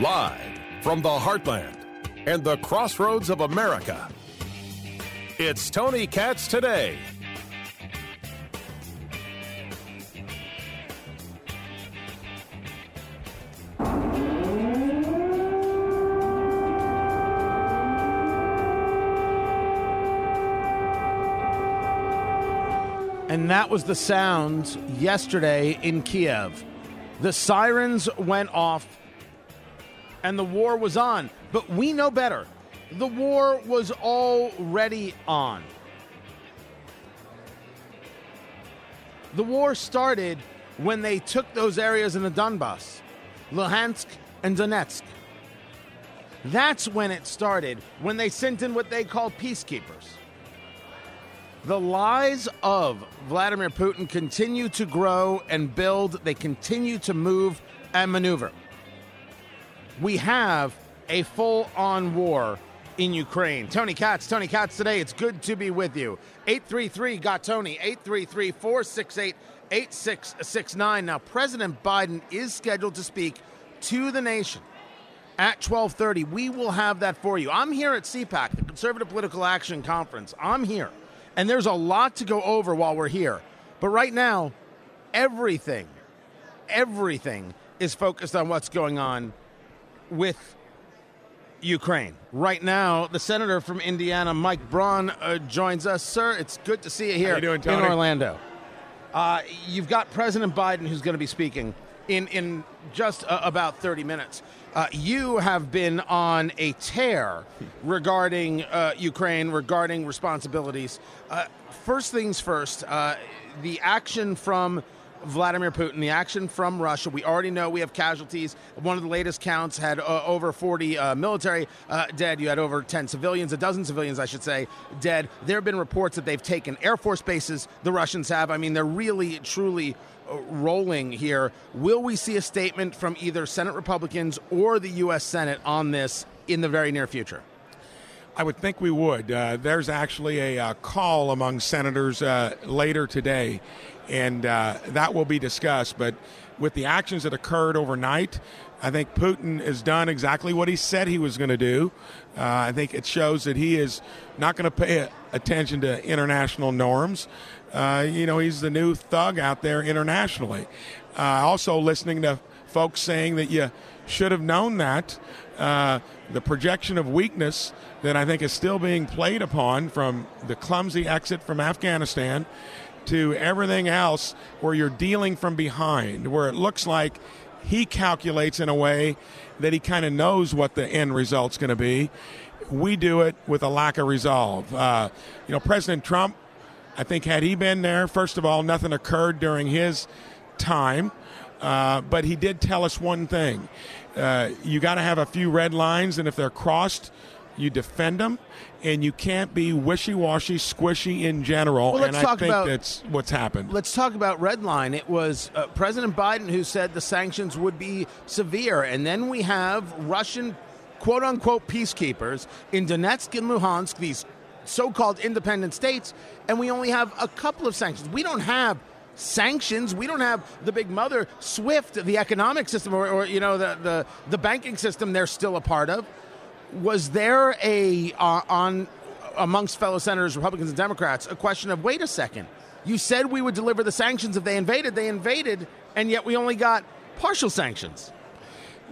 Live from the heartland and the crossroads of America. It's Tony Katz today. And that was the sound yesterday in Kiev. The sirens went off and the war was on. But we know better. The war was already on. The war started when they took those areas in the Donbass, Luhansk and Donetsk. That's when it started, when they sent in what they call peacekeepers. The lies of Vladimir Putin continue to grow and build. They continue to move and maneuver. We have a full on war in Ukraine. Tony Katz, Tony Katz today. It's good to be with you. 833 got Tony, 833 468 8669. Now, President Biden is scheduled to speak to the nation at 1230. We will have that for you. I'm here at CPAC, the Conservative Political Action Conference. I'm here. And there's a lot to go over while we're here. But right now, everything, everything is focused on what's going on with Ukraine. Right now, the senator from Indiana, Mike Braun, uh, joins us. Sir, it's good to see you here you doing, in Orlando. Uh, you've got President Biden who's going to be speaking in, in just uh, about 30 minutes. Uh, you have been on a tear regarding uh, Ukraine, regarding responsibilities. Uh, first things first, uh, the action from Vladimir Putin, the action from Russia. We already know we have casualties. One of the latest counts had uh, over 40 uh, military uh, dead. You had over 10 civilians, a dozen civilians, I should say, dead. There have been reports that they've taken Air Force bases, the Russians have. I mean, they're really, truly uh, rolling here. Will we see a statement from either Senate Republicans or the U.S. Senate on this in the very near future? I would think we would. Uh, there's actually a uh, call among senators uh, later today, and uh, that will be discussed. But with the actions that occurred overnight, I think Putin has done exactly what he said he was going to do. Uh, I think it shows that he is not going to pay attention to international norms. Uh, you know, he's the new thug out there internationally. also, listening to folks saying that you should have known that. the projection of weakness that I think is still being played upon from the clumsy exit from Afghanistan to everything else where you're dealing from behind, where it looks like he calculates in a way that he kind of knows what the end result's going to be. We do it with a lack of resolve. Uh, you know, President Trump, I think, had he been there, first of all, nothing occurred during his time. Uh, but he did tell us one thing. Uh, you got to have a few red lines, and if they're crossed, you defend them, and you can't be wishy-washy, squishy in general. Well, and I think about, that's what's happened. Let's talk about Redline. It was uh, President Biden who said the sanctions would be severe, and then we have Russian quote-unquote peacekeepers in Donetsk and Luhansk, these so-called independent states, and we only have a couple of sanctions. We don't have sanctions. We don't have the big mother SWIFT, the economic system, or, or you know the, the the banking system. They're still a part of was there a uh, on amongst fellow senators, Republicans and Democrats, a question of wait a second, you said we would deliver the sanctions if they invaded, they invaded, and yet we only got partial sanctions.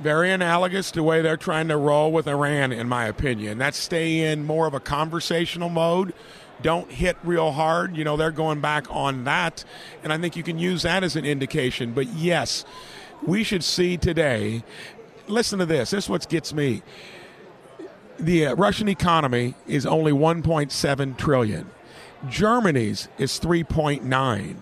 Very analogous to the way they're trying to roll with Iran, in my opinion. That's stay in more of a conversational mode. Don't hit real hard. You know, they're going back on that. And I think you can use that as an indication. But yes, we should see today. Listen to this. This is what gets me the uh, Russian economy is only 1.7 trillion. Germany's is 3.9.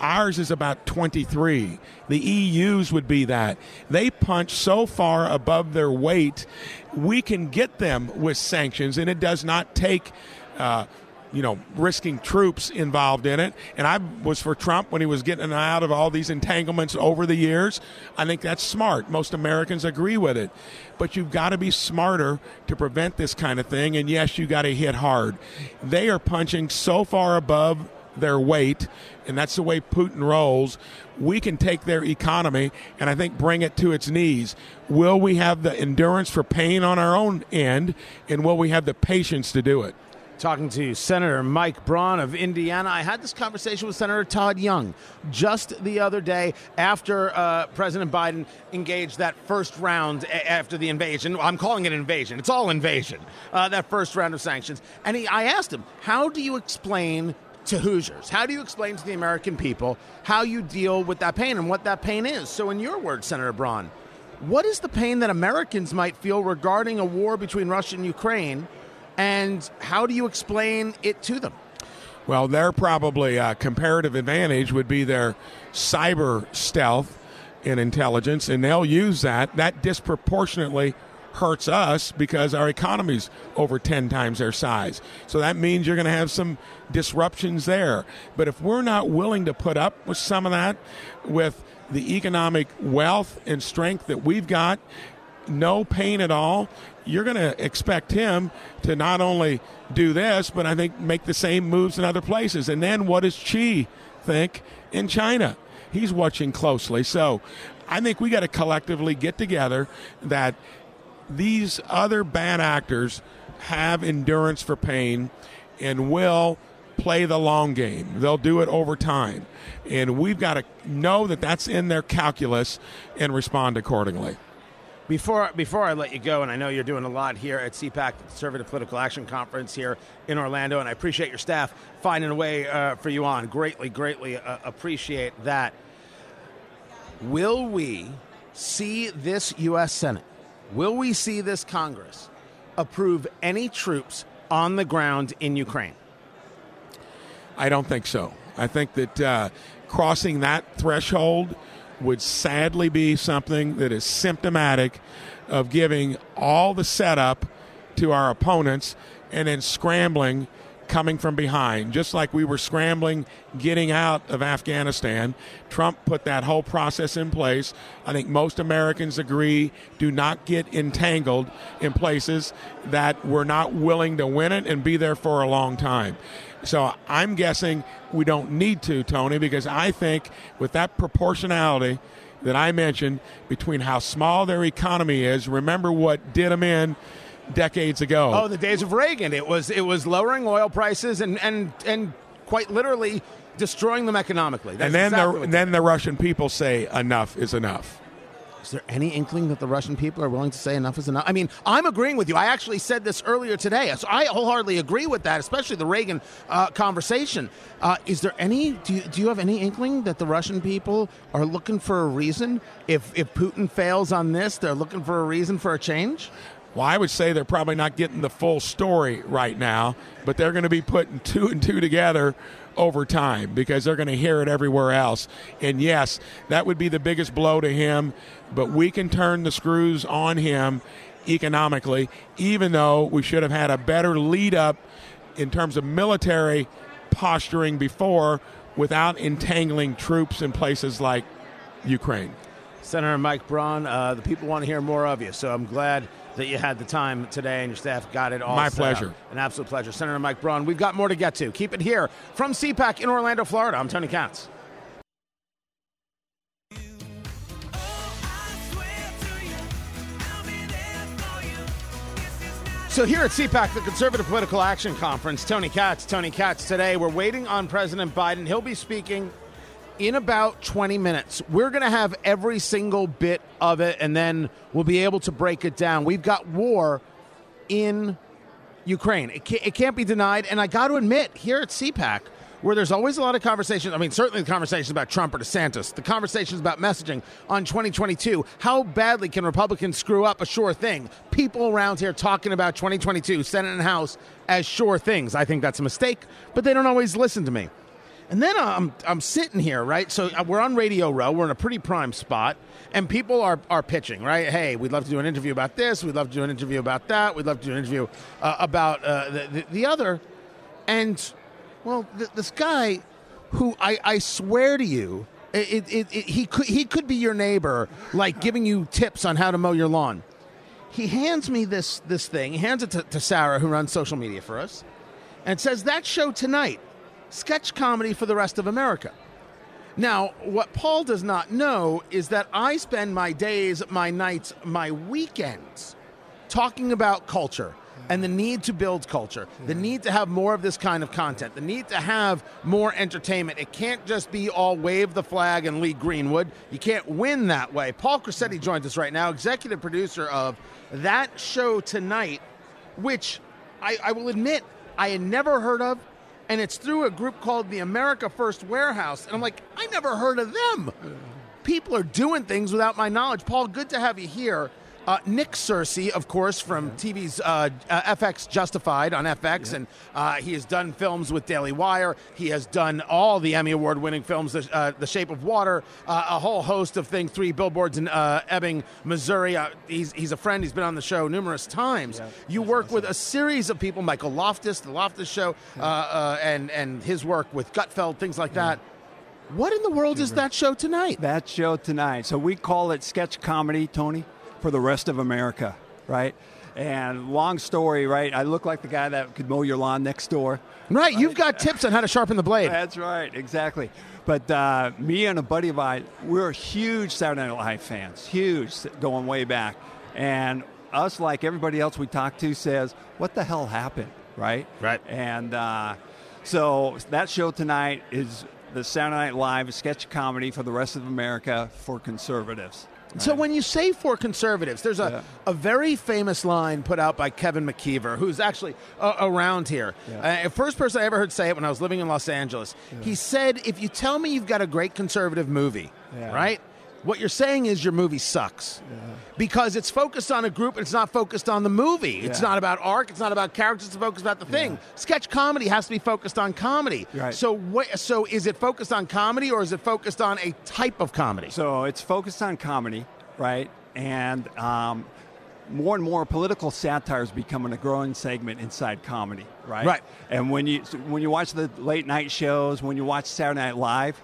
Ours is about 23. The EU's would be that. They punch so far above their weight, we can get them with sanctions, and it does not take uh, you know, risking troops involved in it. And I was for Trump when he was getting out of all these entanglements over the years. I think that's smart. Most Americans agree with it. But you've got to be smarter to prevent this kind of thing. And yes, you got to hit hard. They are punching so far above their weight, and that's the way Putin rolls, we can take their economy and I think bring it to its knees. Will we have the endurance for pain on our own end, and will we have the patience to do it? Talking to Senator Mike Braun of Indiana. I had this conversation with Senator Todd Young just the other day after uh, President Biden engaged that first round a- after the invasion. I'm calling it invasion. It's all invasion. Uh, that first round of sanctions. And he, I asked him, how do you explain to Hoosiers? How do you explain to the American people how you deal with that pain and what that pain is? So, in your words, Senator Braun, what is the pain that Americans might feel regarding a war between Russia and Ukraine? And how do you explain it to them? Well, their probably uh, comparative advantage would be their cyber stealth and intelligence, and they'll use that. That disproportionately hurts us because our economy's over 10 times their size. So that means you're going to have some disruptions there. But if we're not willing to put up with some of that, with the economic wealth and strength that we've got, no pain at all, you're going to expect him to not only do this, but I think make the same moves in other places. And then what does Xi think in China? He's watching closely. So I think we got to collectively get together that these other bad actors have endurance for pain and will play the long game. They'll do it over time. And we've got to know that that's in their calculus and respond accordingly. Before before I let you go, and I know you're doing a lot here at CPAC, Conservative Political Action Conference here in Orlando, and I appreciate your staff finding a way uh, for you on. Greatly, greatly uh, appreciate that. Will we see this U.S. Senate? Will we see this Congress approve any troops on the ground in Ukraine? I don't think so. I think that uh, crossing that threshold would sadly be something that is symptomatic of giving all the setup to our opponents and then scrambling coming from behind, just like we were scrambling getting out of Afghanistan. Trump put that whole process in place. I think most Americans agree do not get entangled in places that we're not willing to win it and be there for a long time. So I'm guessing we don't need to, Tony, because I think with that proportionality that I mentioned between how small their economy is, remember what did them in decades ago. Oh, the days of Reagan. It was it was lowering oil prices and and and quite literally destroying them economically. That's and then exactly the then the Russian people say enough is enough. Is there any inkling that the Russian people are willing to say enough is enough? I mean, I'm agreeing with you. I actually said this earlier today. So I wholeheartedly agree with that, especially the Reagan uh, conversation. Uh, is there any, do you, do you have any inkling that the Russian people are looking for a reason? If, if Putin fails on this, they're looking for a reason for a change? Well, I would say they're probably not getting the full story right now, but they're going to be putting two and two together over time because they're going to hear it everywhere else. And yes, that would be the biggest blow to him, but we can turn the screws on him economically, even though we should have had a better lead up in terms of military posturing before without entangling troops in places like Ukraine. Senator Mike Braun, uh, the people want to hear more of you, so I'm glad that you had the time today and your staff got it all. My pleasure. up. An absolute pleasure. Senator Mike Braun, we've got more to get to. Keep it here from CPAC in Orlando, Florida. I'm Tony Katz. So here at CPAC, the Conservative Political Action Conference, Tony Katz, Tony Katz today. We're waiting on President Biden. He'll be speaking in about 20 minutes. We're going to have every single bit of it, and then we'll be able to break it down. We've got war in Ukraine. It can't, it can't be denied. And I got to admit, here at CPAC, where there's always a lot of conversations. I mean, certainly the conversations about Trump or DeSantis, the conversations about messaging on 2022. How badly can Republicans screw up a sure thing? People around here talking about 2022, Senate and House as sure things. I think that's a mistake, but they don't always listen to me. And then I'm, I'm sitting here, right? So uh, we're on Radio Row. We're in a pretty prime spot. And people are, are pitching, right? Hey, we'd love to do an interview about this. We'd love to do an interview about that. We'd love to do an interview uh, about uh, the, the, the other. And, well, th- this guy who I, I swear to you, it, it, it, he, could, he could be your neighbor, like giving you tips on how to mow your lawn. He hands me this, this thing. He hands it to, to Sarah, who runs social media for us, and says, That show tonight sketch comedy for the rest of America. Now, what Paul does not know is that I spend my days, my nights, my weekends talking about culture and the need to build culture, the mm-hmm. need to have more of this kind of content, the need to have more entertainment. It can't just be all wave the flag and Lee Greenwood. You can't win that way. Paul Crissetti mm-hmm. joins us right now, executive producer of that show tonight, which I, I will admit I had never heard of and it's through a group called the America First Warehouse. And I'm like, I never heard of them. People are doing things without my knowledge. Paul, good to have you here. Uh, Nick Searcy, of course, from TV's uh, uh, FX Justified on FX, yeah. and uh, he has done films with Daily Wire. He has done all the Emmy Award winning films, The, uh, the Shape of Water, uh, a whole host of things, three billboards in Ebbing, Missouri. he's, he's a friend, he's been on the show numerous times. Yeah, you work awesome. with a series of people, Michael Loftus, The Loftus Show, yeah. and, and his work with Gutfeld, things like that. What in the world is that show tonight? That show tonight. So we call it sketch comedy, Tony for the rest of America, right? And long story, right? I look like the guy that could mow your lawn next door. Right, you've got tips on how to sharpen the blade. That's right, exactly. But uh, me and a buddy of mine, we're huge Saturday Night Live fans, huge, going way back. And us, like everybody else we talk to, says, "What the hell happened?" Right? Right. And uh, so that show tonight is the Saturday Night Live sketch comedy for the rest of America for conservatives. So when you say for conservatives, there's a, yeah. a very famous line put out by Kevin McKeever, who's actually uh, around here. Yeah. Uh, first person I ever heard say it when I was living in Los Angeles. Yeah. He said, "If you tell me you've got a great conservative movie, right, what you're saying is your movie sucks yeah. because it's focused on a group and it's not focused on the movie. Yeah. It's not about arc. It's not about characters. It's focused about the thing. Yeah. Sketch comedy has to be focused on comedy. Right. So, what, so is it focused on comedy or is it focused on a type of comedy? So it's focused on comedy, right? And um, more and more political satire is becoming a growing segment inside comedy, right? Right. And when you when you watch the late night shows, when you watch Saturday Night Live,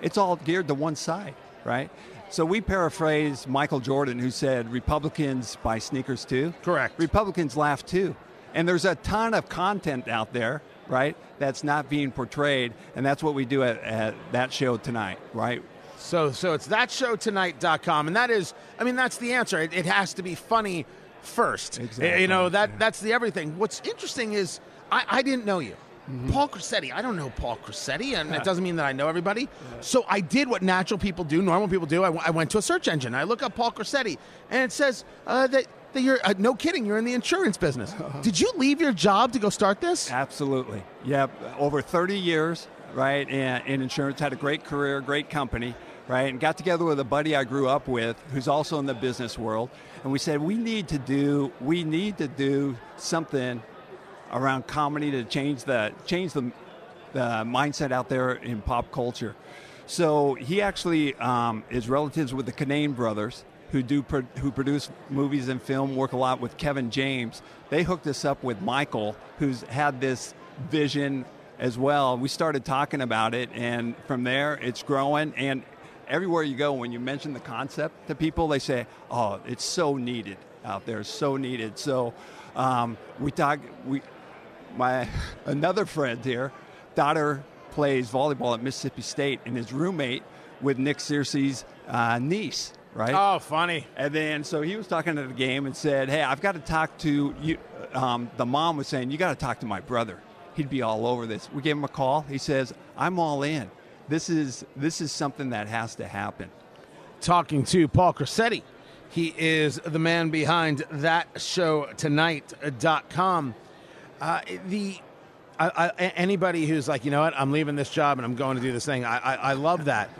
it's all geared to one side, right? So we paraphrase Michael Jordan, who said, Republicans buy sneakers too. Correct. Republicans laugh too. And there's a ton of content out there, right, that's not being portrayed. And that's what we do at, at that show tonight, right? So, so it's thatshowtonight.com. And that is, I mean, that's the answer. It, it has to be funny first. Exactly. You know, that, yeah. that's the everything. What's interesting is I, I didn't know you. Mm-hmm. Paul Crissetti. I don't know Paul Crissetti, and it doesn't mean that I know everybody. Yeah. So I did what natural people do, normal people do. I, w- I went to a search engine. I look up Paul Crissetti, and it says uh, that, that you're, uh, no kidding, you're in the insurance business. did you leave your job to go start this? Absolutely. Yep. Over 30 years, right, in, in insurance. Had a great career, great company right? And got together with a buddy I grew up with who's also in the business world, and we said we need to do we need to do something around comedy to change the change the, the mindset out there in pop culture. So he actually um, is relatives with the Kinane brothers, who do pro- who produce movies and film, work a lot with Kevin James. They hooked us up with Michael, who's had this vision as well. We started talking about it, and from there, it's growing. And everywhere you go, when you mention the concept to people, they say, "Oh, it's so needed out there, so needed." So um, we talk. We my another friend here, daughter plays volleyball at Mississippi State, and his roommate with Nick Searcy's uh, niece. Right. Oh, funny. And then so he was talking at the game and said, "Hey, I've got to talk to you." Um, the mom was saying, "You got to talk to my brother. He'd be all over this." We gave him a call. He says, "I'm all in. This is this is something that has to happen." Talking to Paul Crissetti. He is the man behind that show tonight.com. Uh, the I, I, anybody who's like, you know what, I'm leaving this job and I'm going to do this thing. I, I, I love that.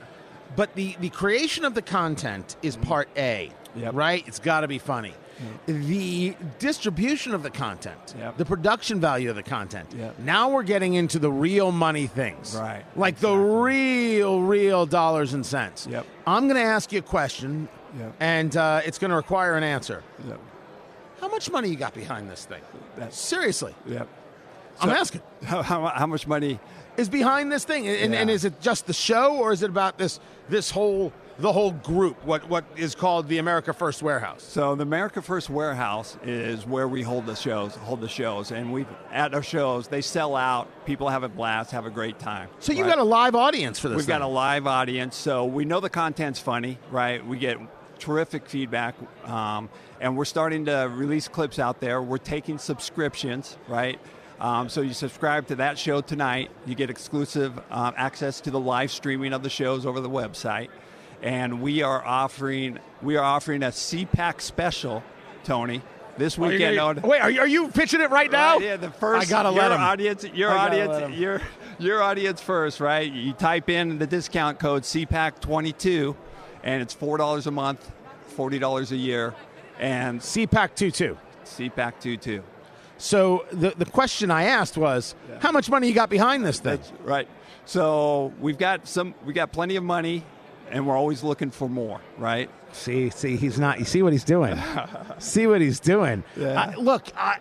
But the, the creation of the content is mm-hmm. part A, yep. right? It's got to be funny. Yep. The distribution of the content, yep. the production value of the content. Now we're getting into the real money things, right? Like exactly. the real, real dollars and cents. Yep. I'm going to ask you a question, and uh, it's going to require an answer. How much money you got behind this thing? Seriously. Yep. I'm asking. How, how, how, much money is behind this thing? And, yeah. and, is it just the show, or is it about this this whole the whole group, what what is called the America First Warehouse? So the America First Warehouse is where we hold the shows, hold the shows, and we at our shows they sell out. People have a blast, have a great time. So you've got a live audience for this. We've thing. got a live audience, so we know the content's funny, right? We get terrific feedback, um, and we're starting to release clips out there. We're taking subscriptions, right? Um, so you subscribe to that show tonight, you get exclusive uh, access to the live streaming of the shows over the website, and we are offering we are offering a CPAC special, Tony. This Are you weekend gonna- on wait, are you, are you pitching it right now? Right, yeah, the first. I gotta your let him. audience. Your I gotta let audience. Your your audience first, right? You type in the discount code CPAC twenty two, and it's four dollars a month, forty dollars a year, and CPAC two two. CPAC two two. So the the question I asked was, how much money you got behind this thing? That's right. So we've got some. We got plenty of money, and we're always looking for more, right? See, see, he's not. You see what he's doing? see what he's doing? Yeah. I, look, I,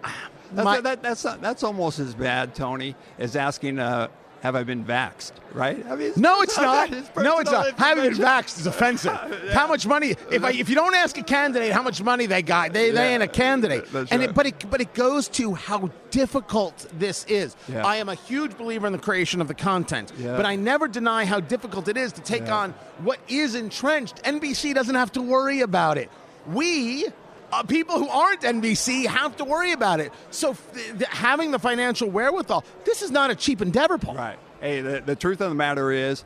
That's my- that, that's that's almost as bad, Tony, as asking, uh, "Have I been vaxxed?" Right? I mean, no, it's not. No, it's not. Having been vaxxed is offensive. How much money? If I, if you don't ask a candidate how much money they got, they, they ain't a candidate. That's and right. it, but it but it goes to how difficult this is. Yeah. I am a huge believer in the creation of the content, Yeah. but I never deny how difficult it is to take on what is entrenched. NBC doesn't have to worry about it. We. Uh, people who aren't NBC have to worry about it. So, f- th- having the financial wherewithal, this is not a cheap endeavor, Paul. Right. Hey, the, the truth of the matter is,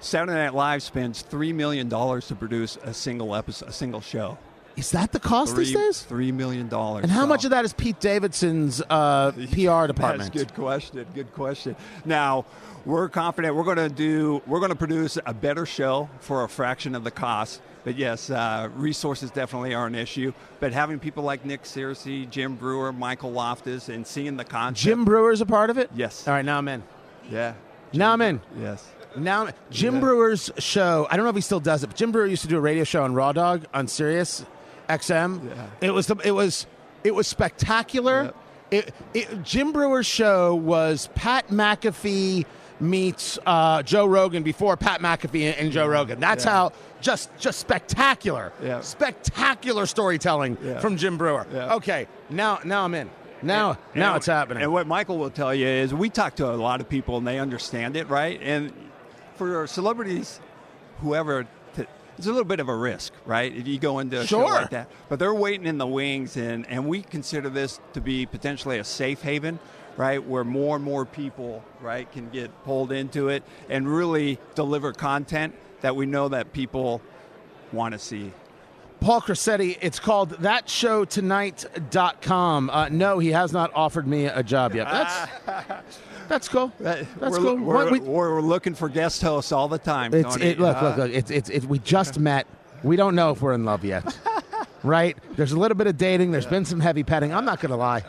Saturday Night Live spends three million dollars to produce a single episode, a single show. Is that the cost Three, these days? Three million dollars. And how much of that is Pete Davidson's uh, PR department? That's a good question. Good question. Now, we're confident we're going to do. We're going to produce a better show for a fraction of the cost. But yes, uh, resources definitely are an issue. But having people like Nick Searcy, Jim Breuer, Michael Loftus, and seeing the concept. Jim Breuer's a part of it. Yes. All right, now I'm in. Yeah. Now I'm in. Yes. Now Jim Yeah. Breuer's show. I don't know if he still does it, but Jim Breuer used to do a radio show on Raw Dog on Sirius XM. Yeah. It was the, it was it was spectacular. It, it, Jim Breuer's show was Pat McAfee meets uh, Joe Rogan before Pat McAfee and, and Joe Rogan. That's Yeah. how just just spectacular, Yeah. spectacular storytelling Yeah. from Jim Breuer. Okay, now now I'm in. Now now And- it's happening. And what Michael will tell you is we talk to a lot of people and they understand it, right? And for celebrities, whoever, it's a little bit of a risk, right? If you go into a show like that. But they're waiting in the wings, and, and we consider this to be potentially a safe haven, right? Where more and more people, right, can get pulled into it and really deliver content that we know that people want to see. Paul Cressetti, it's called thatshowtonight.com. Uh, no, he has not offered me a job yet. That's that's cool. That's we're, cool. We're, we- we're looking for guest hosts all the time. it, look, Uh, look, look. It's, it's, it's, we just met. We don't know if we're in love yet. right? There's a little bit of dating. There's been some heavy petting. I'm not going to lie.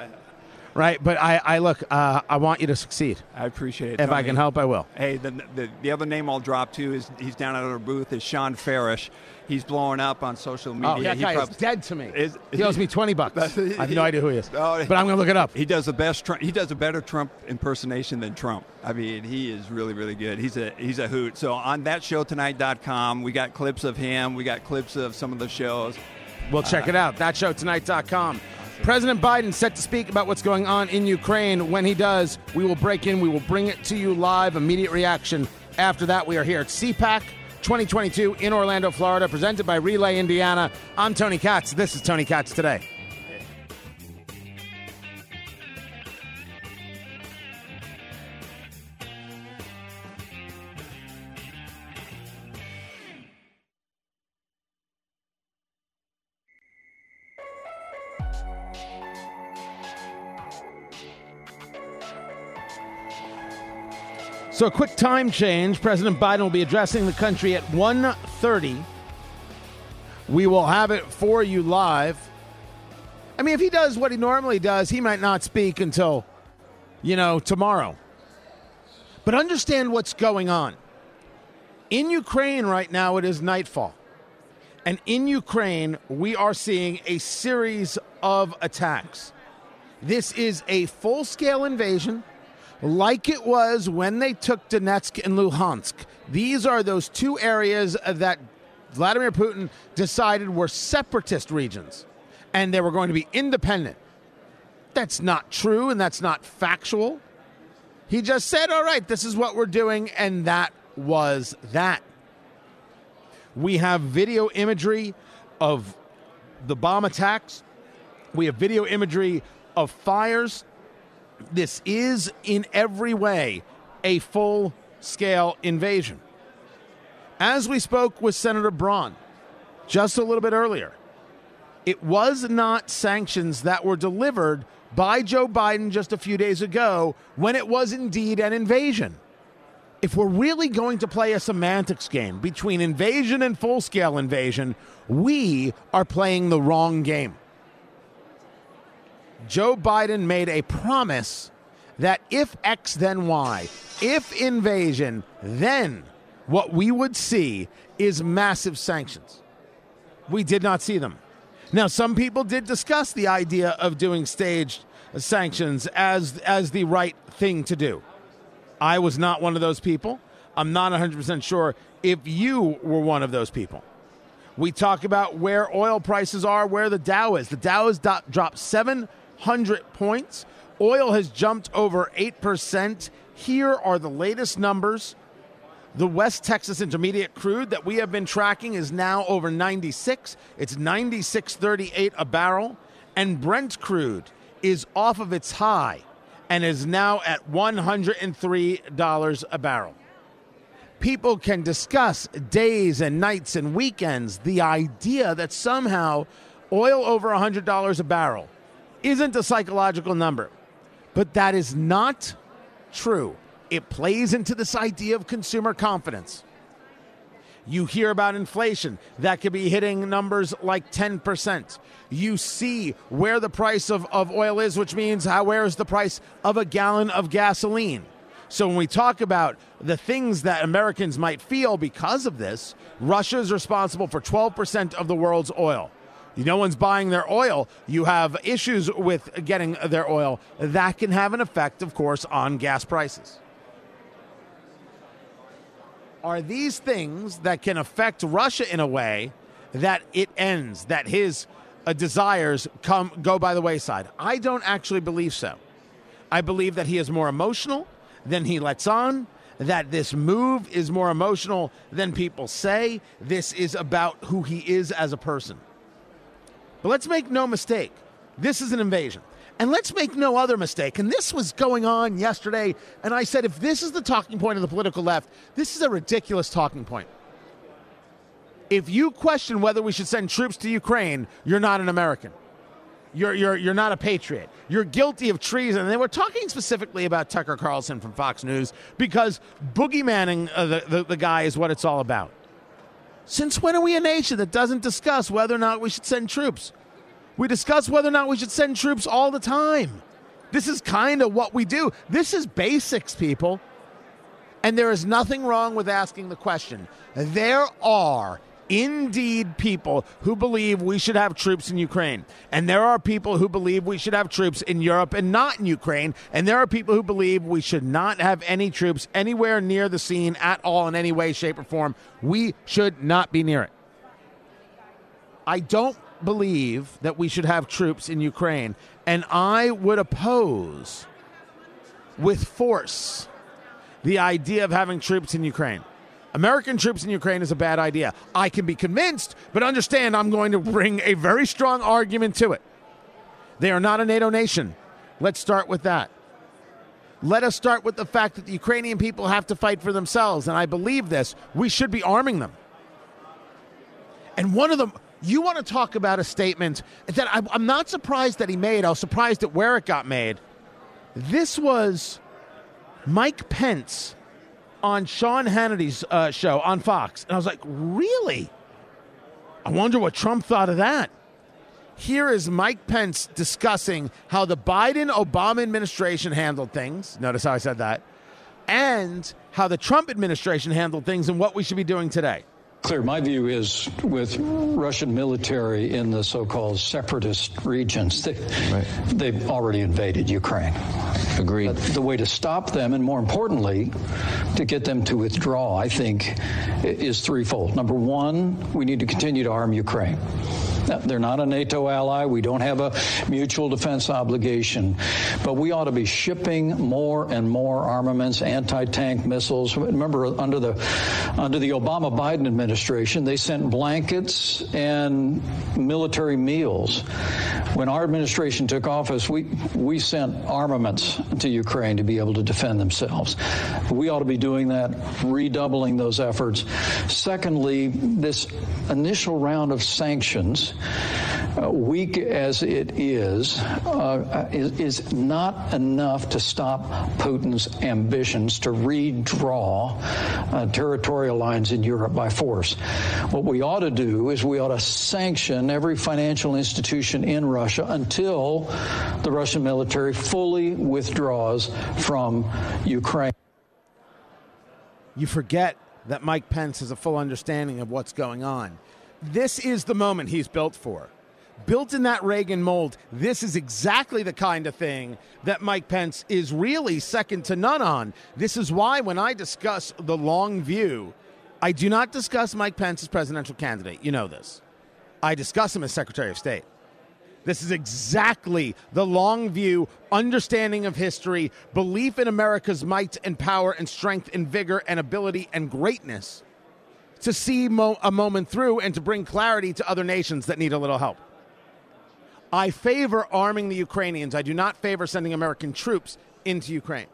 Right? But I, I look, uh, I want you to succeed. I appreciate it. If I can help, I will. Hey, the, the the other name I'll drop too is he's down at our booth is Shawn Farash. He's blowing up on social media. Oh, that He guy prob- is dead to me. Is- he owes me 20 bucks. I have no idea who he is. Oh, But I'm going to look it up. He does the best. Trump, he does a better Trump impersonation than Trump. I mean, he is really, really good. He's a he's a hoot. So on thatshowtonight.com, we got clips of him. We got clips of some of the shows. Well, check it out. ThatShowTonight.com. President Biden set to speak about what's going on in Ukraine. When he does, we will break in. We will bring it to you live, immediate reaction. After that, we are here at CPAC 2022 in Orlando, Florida, presented by Relay Indiana. I'm Tony Katz. This is Tony Katz Today. So, a quick time change. President Biden will be addressing the country at 1.30. We will have it for you live. I mean, if he does what he normally does, he might not speak until, you know, tomorrow. But understand what's going on. In Ukraine right now, it is nightfall. And in Ukraine, we are seeing a series of attacks. This is a full scale invasion like it was when they took Donetsk and Luhansk. These are those two areas that Vladimir Putin decided were separatist regions and they were going to be independent. That's not true and that's not factual. He just said, all right, this is what we're doing, and that was that. We have video imagery of the bomb attacks, we have video imagery of fires. This is, in every way, a full scale invasion. As we spoke with Senator Braun just a little bit earlier, it was not sanctions that were delivered by Joe Biden just a few days ago when it was indeed an invasion. If we're really going to play a semantics game between invasion and full scale invasion, we are playing the wrong game. Joe Biden made a promise that if X, then Y, if invasion, then what we would see is massive sanctions. We did not see them. Now, some people did discuss the idea of doing staged sanctions as, as the right thing to do. I was not one of those people. I'm not 100% sure if you were one of those people. We talk about where oil prices are, where the Dow is. The Dow has dropped 7 100 points. Oil has jumped over 8%. Here are the latest numbers. The West Texas Intermediate crude that we have been tracking is now over 96. It's 96.38 a barrel. And Brent crude is off of its high and is now at $103 a barrel. People can discuss days and nights and weekends the idea that somehow oil over $100 a barrel isn't a psychological number, but that is not true it plays into this idea of consumer confidence. You hear about inflation that could be hitting numbers like 10%. You see where the price of, of oil is, which means how, where is the price of a gallon of gasoline. So when we talk about the things that Americans might feel because of this, Russia is responsible for 12% of the world's oil. No one's buying their oil. You have issues with getting their oil. That can have an effect, of course, on gas prices are these things that can affect Russia in a way that it ends, that his uh, desires come go by the wayside. I don't actually believe so. I believe that he is more emotional than he lets on. That this move is more emotional than people say. This is about who he is as a person. But let's make no mistake this is an invasion. And let's make no other mistake. And this was going on yesterday. And I said, if this is the talking point of the political left, this is a ridiculous talking point. If you question whether we should send troops to Ukraine, you're not an American. You're, you're, you're not a patriot. You're guilty of treason. And they were talking specifically about Tucker Carlson from Fox News because boogeymanning uh, the, the, the guy is what it's all about. Since when are we a nation that doesn't discuss whether or not we should send troops? We discuss whether or not we should send troops all the time. This is kind of what we do. This is basics, people. And there is nothing wrong with asking the question. There are indeed people who believe we should have troops in Ukraine. And there are people who believe we should have troops in Europe and not in Ukraine. And there are people who believe we should not have any troops anywhere near the scene at all in any way, shape, or form. We should not be near it. I don't believe that we should have troops in Ukraine, and I would oppose with force the idea of having troops in Ukraine. American troops in Ukraine is a bad idea. I can be convinced, but understand I'm going to bring a very strong argument to it. They are not a NATO nation. Let's start with that. Let us start with the fact that the Ukrainian people have to fight for themselves, and I believe this. We should be arming them. And one of them, you want to talk about a statement that I'm not surprised that he made. I was surprised at where it got made. This was Mike Pence on Sean Hannity's uh, show on Fox. And I was like, really? I wonder what Trump thought of that. Here is Mike Pence discussing how the Biden Obama administration handled things. Notice how I said that. And how the Trump administration handled things and what we should be doing today. Clear. My view is with Russian military in the so-called separatist regions, they, right. they've already invaded Ukraine. Agreed. But the way to stop them, and more importantly, to get them to withdraw, I think, is threefold. Number one, we need to continue to arm Ukraine. They're not a NATO ally. We don't have a mutual defense obligation. But we ought to be shipping more and more armaments, anti-tank missiles. Remember, under the under the Obama Biden administration, they sent blankets and military meals. When our administration took office, we we sent armaments to Ukraine to be able to defend themselves. We ought to be doing that, redoubling those efforts. Secondly, this initial round of sanctions uh, weak as it is, uh, is, is, not enough to stop Putin's ambitions to redraw uh, territorial lines in Europe by force. What we ought to do is we ought to sanction every financial institution in Russia until the Russian military fully withdraws from Ukraine. You forget that Mike Pence has a full understanding of what's going on this is the moment he's built for. Built in that Reagan mold, this is exactly the kind of thing that Mike Pence is really second to none on. This is why when I discuss the long view, I do not discuss Mike Pence as presidential candidate. You know this. I discuss him as Secretary of State. This is exactly the long view, understanding of history, belief in America's might and power and strength and vigor and ability and greatness to see mo- a moment through and to bring clarity to other nations that need a little help. I favor arming the Ukrainians. I do not favor sending American troops into Ukraine.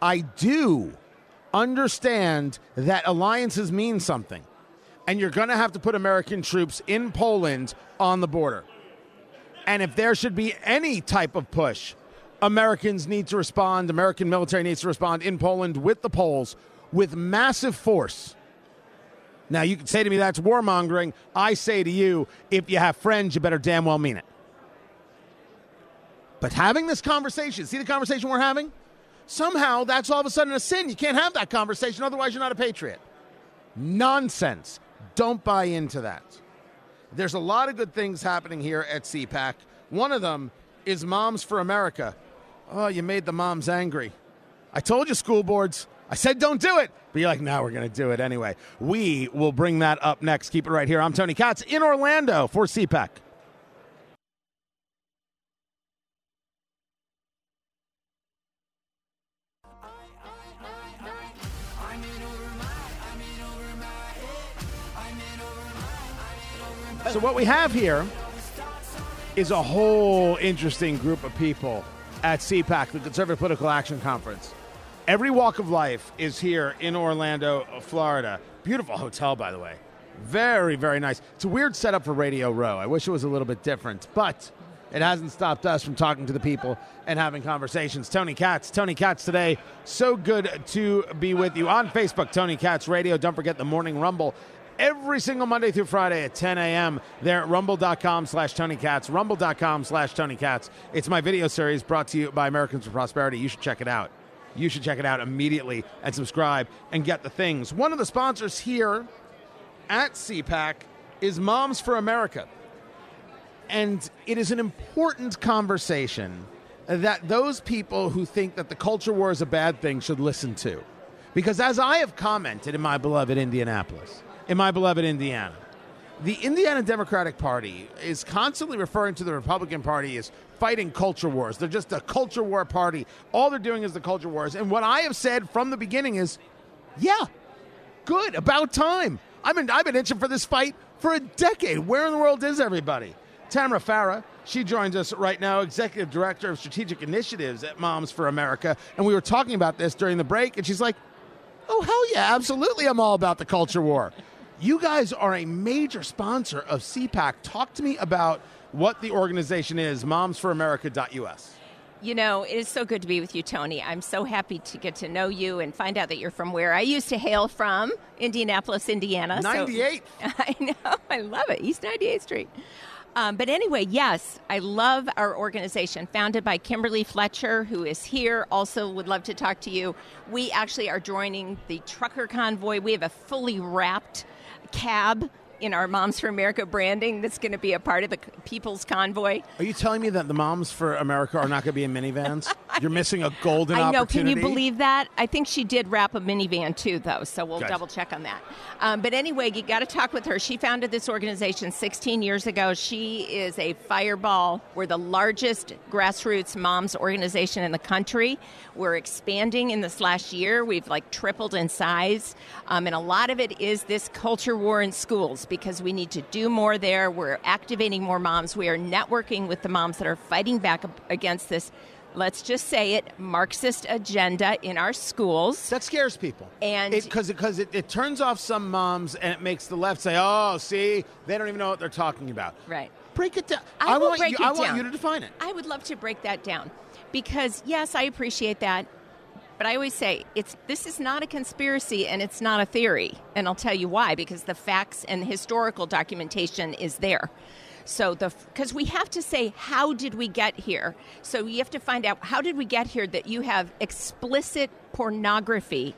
I do understand that alliances mean something, and you're going to have to put American troops in Poland on the border. And if there should be any type of push, Americans need to respond, American military needs to respond in Poland with the Poles with massive force now, you can say to me that's warmongering. I say to you, if you have friends, you better damn well mean it. But having this conversation, see the conversation we're having? Somehow that's all of a sudden a sin. You can't have that conversation, otherwise, you're not a patriot. Nonsense. Don't buy into that. There's a lot of good things happening here at CPAC. One of them is Moms for America. Oh, you made the moms angry. I told you, school boards, I said don't do it. But you're like, no, we're going to do it anyway. We will bring that up next. Keep it right here. I'm Tony Katz in Orlando for CPAC. So, what we have here is a whole interesting group of people at CPAC, the Conservative Political Action Conference. Every walk of life is here in Orlando, Florida. Beautiful hotel, by the way. Very, very nice. It's a weird setup for Radio Row. I wish it was a little bit different, but it hasn't stopped us from talking to the people and having conversations. Tony Katz, Tony Katz today. So good to be with you on Facebook, Tony Katz Radio. Don't forget the Morning Rumble every single Monday through Friday at 10 a.m. there at rumble.com slash Tony Katz, rumble.com slash Tony Katz. It's my video series brought to you by Americans for Prosperity. You should check it out you should check it out immediately and subscribe and get the things. One of the sponsors here at CPAC is Moms for America. And it is an important conversation that those people who think that the culture war is a bad thing should listen to. Because as I have commented in my beloved Indianapolis, in my beloved Indiana, the Indiana Democratic Party is constantly referring to the Republican Party as fighting culture wars. They're just a culture war party. All they're doing is the culture wars. And what I have said from the beginning is, yeah, good, about time. I've been, I've been itching for this fight for a decade. Where in the world is everybody? Tamara Farah, she joins us right now, Executive Director of Strategic Initiatives at Moms for America. And we were talking about this during the break, and she's like, oh, hell yeah, absolutely, I'm all about the culture war. You guys are a major sponsor of CPAC. Talk to me about what the organization is, momsforamerica.us. You know, it is so good to be with you, Tony. I'm so happy to get to know you and find out that you're from where I used to hail from, Indianapolis, Indiana. 98. So, I know. I love it. East 98th Street. Um, but anyway, yes, I love our organization, founded by Kimberly Fletcher, who is here. Also, would love to talk to you. We actually are joining the trucker convoy. We have a fully wrapped cab in our Moms for America branding that's going to be a part of the People's Convoy. Are you telling me that the Moms for America are not going to be in minivans? You're missing a golden I know. Can you believe that? I think she did wrap a minivan too, though. So we'll Good. double check on that. Um, but anyway, you got to talk with her. She founded this organization 16 years ago. She is a fireball. We're the largest grassroots moms organization in the country. We're expanding in this last year. We've like tripled in size, um, and a lot of it is this culture war in schools because we need to do more there. We're activating more moms. We are networking with the moms that are fighting back against this let's just say it, Marxist agenda in our schools. That scares people. And- because because it, it turns off some moms and it makes the left say, "Oh, see, they don't even know what they're talking about." Right. Break it down. I will want break you. it I want you to define it. I would love to break that down because yes, I appreciate that. But I always say it's this is not a conspiracy and it's not a theory. And I'll tell you why because the facts and historical documentation is there. So the because we have to say how did we get here? So you have to find out how did we get here that you have explicit pornography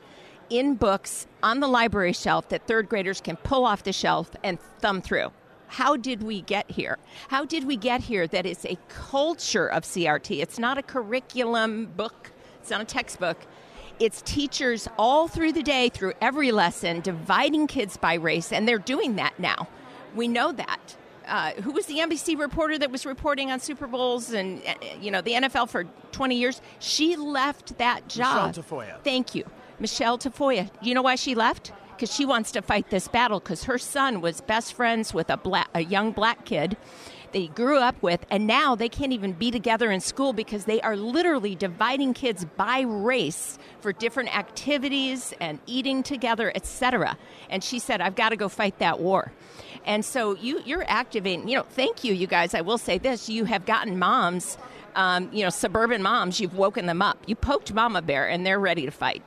in books on the library shelf that third graders can pull off the shelf and thumb through. How did we get here? How did we get here that it's a culture of CRT? It's not a curriculum book, it's not a textbook. It's teachers all through the day, through every lesson, dividing kids by race, and they're doing that now. We know that. Uh, who was the NBC reporter that was reporting on Super Bowls and uh, you know the NFL for 20 years? She left that job. Michelle Tafoya. Thank you, Michelle Tafoya. You know why she left? Because she wants to fight this battle. Because her son was best friends with a black, a young black kid they grew up with, and now they can't even be together in school because they are literally dividing kids by race for different activities and eating together, etc. And she said, "I've got to go fight that war." And so you, you're activating. You know, thank you, you guys. I will say this: you have gotten moms, um, you know, suburban moms. You've woken them up. You poked Mama Bear, and they're ready to fight.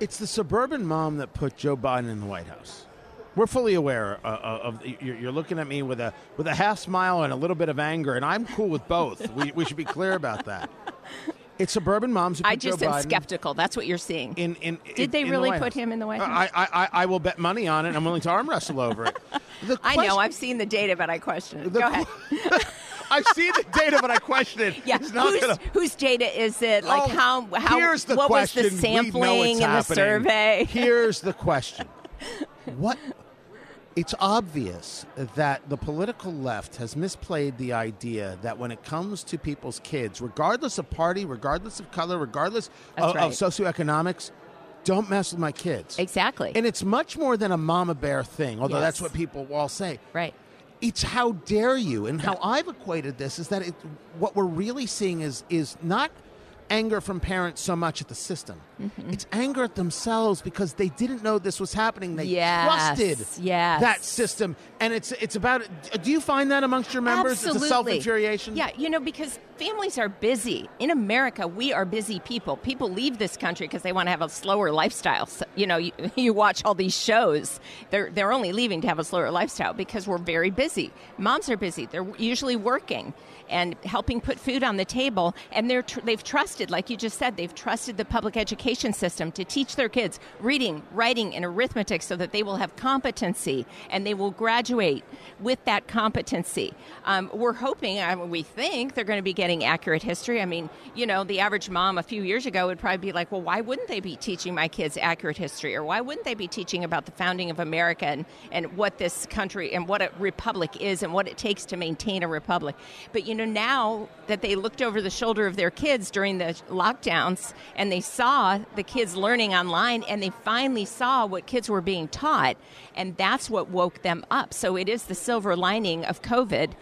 It's the suburban mom that put Joe Biden in the White House. We're fully aware uh, uh, of. You're, you're looking at me with a with a half smile and a little bit of anger, and I'm cool with both. we, we should be clear about that. It's suburban moms I just Joe am Biden skeptical. That's what you're seeing. in in. Did they in the really White put him in the White I, House? I, I, I will bet money on it. I'm willing to arm wrestle over it. The I know. I've seen the data, but I question it. the Go ahead. I've seen the data, but I question it. Yeah, It's not whose, gonna- whose data is it? Like Oh, how how here's the what question. was the sampling and the survey? Here's the question. What it's obvious that the political left has misplayed the idea that when it comes to people's kids, regardless of party, regardless of color, regardless of, right. of socioeconomics, don't mess with my kids. Exactly. And it's much more than a mama bear thing, although Yes. that's what people all say. right. It's how dare you, and how I've equated this is that it, what we're really seeing is is not anger from parents so much at the system. Mm-hmm. It's anger at themselves because they didn't know this was happening. They Yes, trusted yes. that system, and it's it's about. Do you find that amongst your members? Absolutely. It's a self infuriation. Yeah, you know, because families are busy. In America, we are busy people. People leave this country because they want to have a slower lifestyle. So, you know, you, you watch all these shows. They're they're only leaving to have a slower lifestyle because we're very busy. Moms are busy. They're usually working and helping put food on the table. And they're tr- they've trusted, like you just said, they've trusted the public education system to teach their kids reading, writing, and arithmetic so that they will have competency and they will graduate with that competency. Um, we're hoping, I mean, we think they're going to be getting accurate history. I mean, you know, the average mom a few years ago would probably be like, well, why wouldn't they be teaching my kids accurate history? Or why wouldn't they be teaching about the founding of America and, and what this country and what a republic is and what it takes to maintain a republic? But, you know, now that they looked over the shoulder of their kids during the lockdowns and they saw the kids learning online and they finally saw what kids were being taught, and that's what woke them up. So it is the silver lining of COVID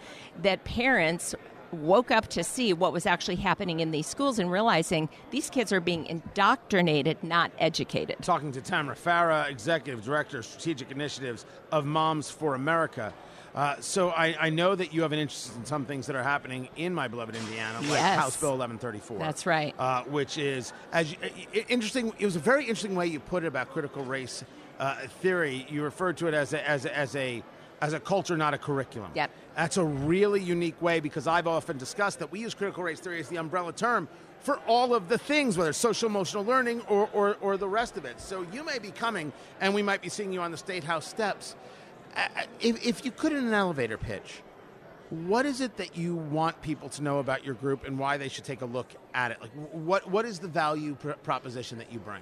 that parents woke up to see what was actually happening in these schools and realizing these kids are being indoctrinated, not educated. Talking to Tamara Farah, Executive Director Strategic Initiatives of Moms for America. Uh, so I, I know that you have an interest in some things that are happening in my beloved Indiana, like Yes. House Bill 1134. That's right. Uh, which is as you, i- interesting. It was a very interesting way you put it about critical race uh, theory. You referred to it as a, as a, as a as a culture, not a curriculum. Yep. That's a really unique way because I've often discussed that we use critical race theory as the umbrella term for all of the things, whether it's social emotional learning or, or, or the rest of it. So you may be coming and we might be seeing you on the State House steps. If, if you could in an elevator pitch, what is it that you want people to know about your group and why they should take a look at it? Like, what what is the value pr- proposition that you bring?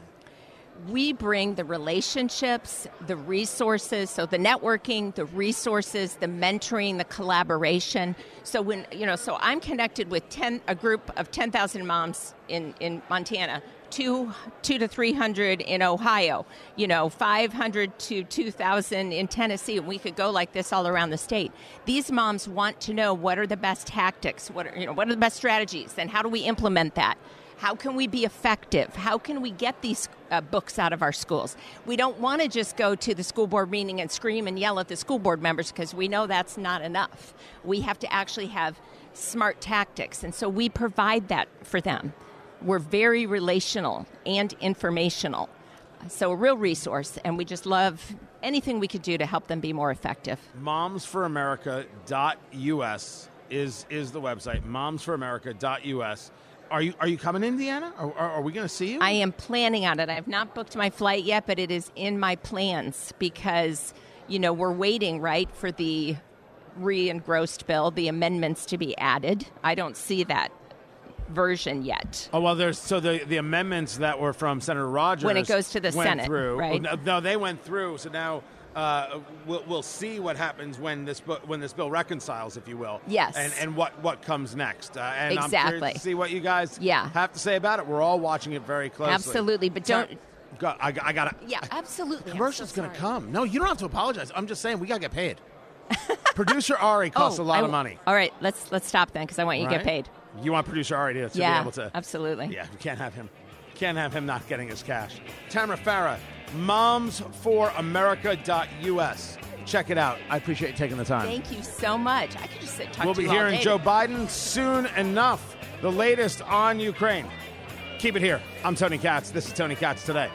we bring the relationships, the resources, so the networking, the resources, the mentoring, the collaboration. So when you know, so I'm connected with ten a group of ten thousand moms in in Montana. Two, two to three hundred in Ohio, you know, five hundred to two thousand in Tennessee, and we could go like this all around the state. These moms want to know what are the best tactics, what are you know, what are the best strategies, and how do we implement that? How can we be effective? How can we get these uh, books out of our schools? We don't want to just go to the school board meeting and scream and yell at the school board members because we know that's not enough. We have to actually have smart tactics, and so we provide that for them. We're very relational and informational. So, a real resource, and we just love anything we could do to help them be more effective. Momsforamerica.us is, is the website, momsforamerica.us are you are you coming to Indiana? Are, are, are we going to see you? I am planning on it. I have not booked my flight yet, but it is in my plans because you know we're waiting right for the re-engrossed bill, the amendments to be added. I don't see that version yet. Oh well, there's so the the amendments that were from Senator Rogers when it goes to the went Senate, through. right? No, no, they went through. So now uh, we'll, we'll see what happens when this when this bill reconciles, if you will. Yes. And and what what comes next. Uh, and I'm Exactly. curious to see what you guys Yeah. have to say about it. We're all watching it very closely. Absolutely, but don't- Go- I, I got to. Yeah, absolutely. Commercial's so going to come. No, you don't have to apologize. I'm just saying we got to get paid. Producer Ari costs Oh, a lot I of money. All right, let's let's stop then because I want you to right? get paid. You want producer Ari to, to yeah, be able to. absolutely. Yeah, we can't have him. Can't have him not getting his cash. Tamara Farah, momsforamerica.us. Check it out. I appreciate you taking the time. Thank you so much. I could just sit talk we'll to be you hearing. Joe Biden soon enough. The latest on Ukraine. Keep it here. I'm Tony Katz. This is Tony Katz today.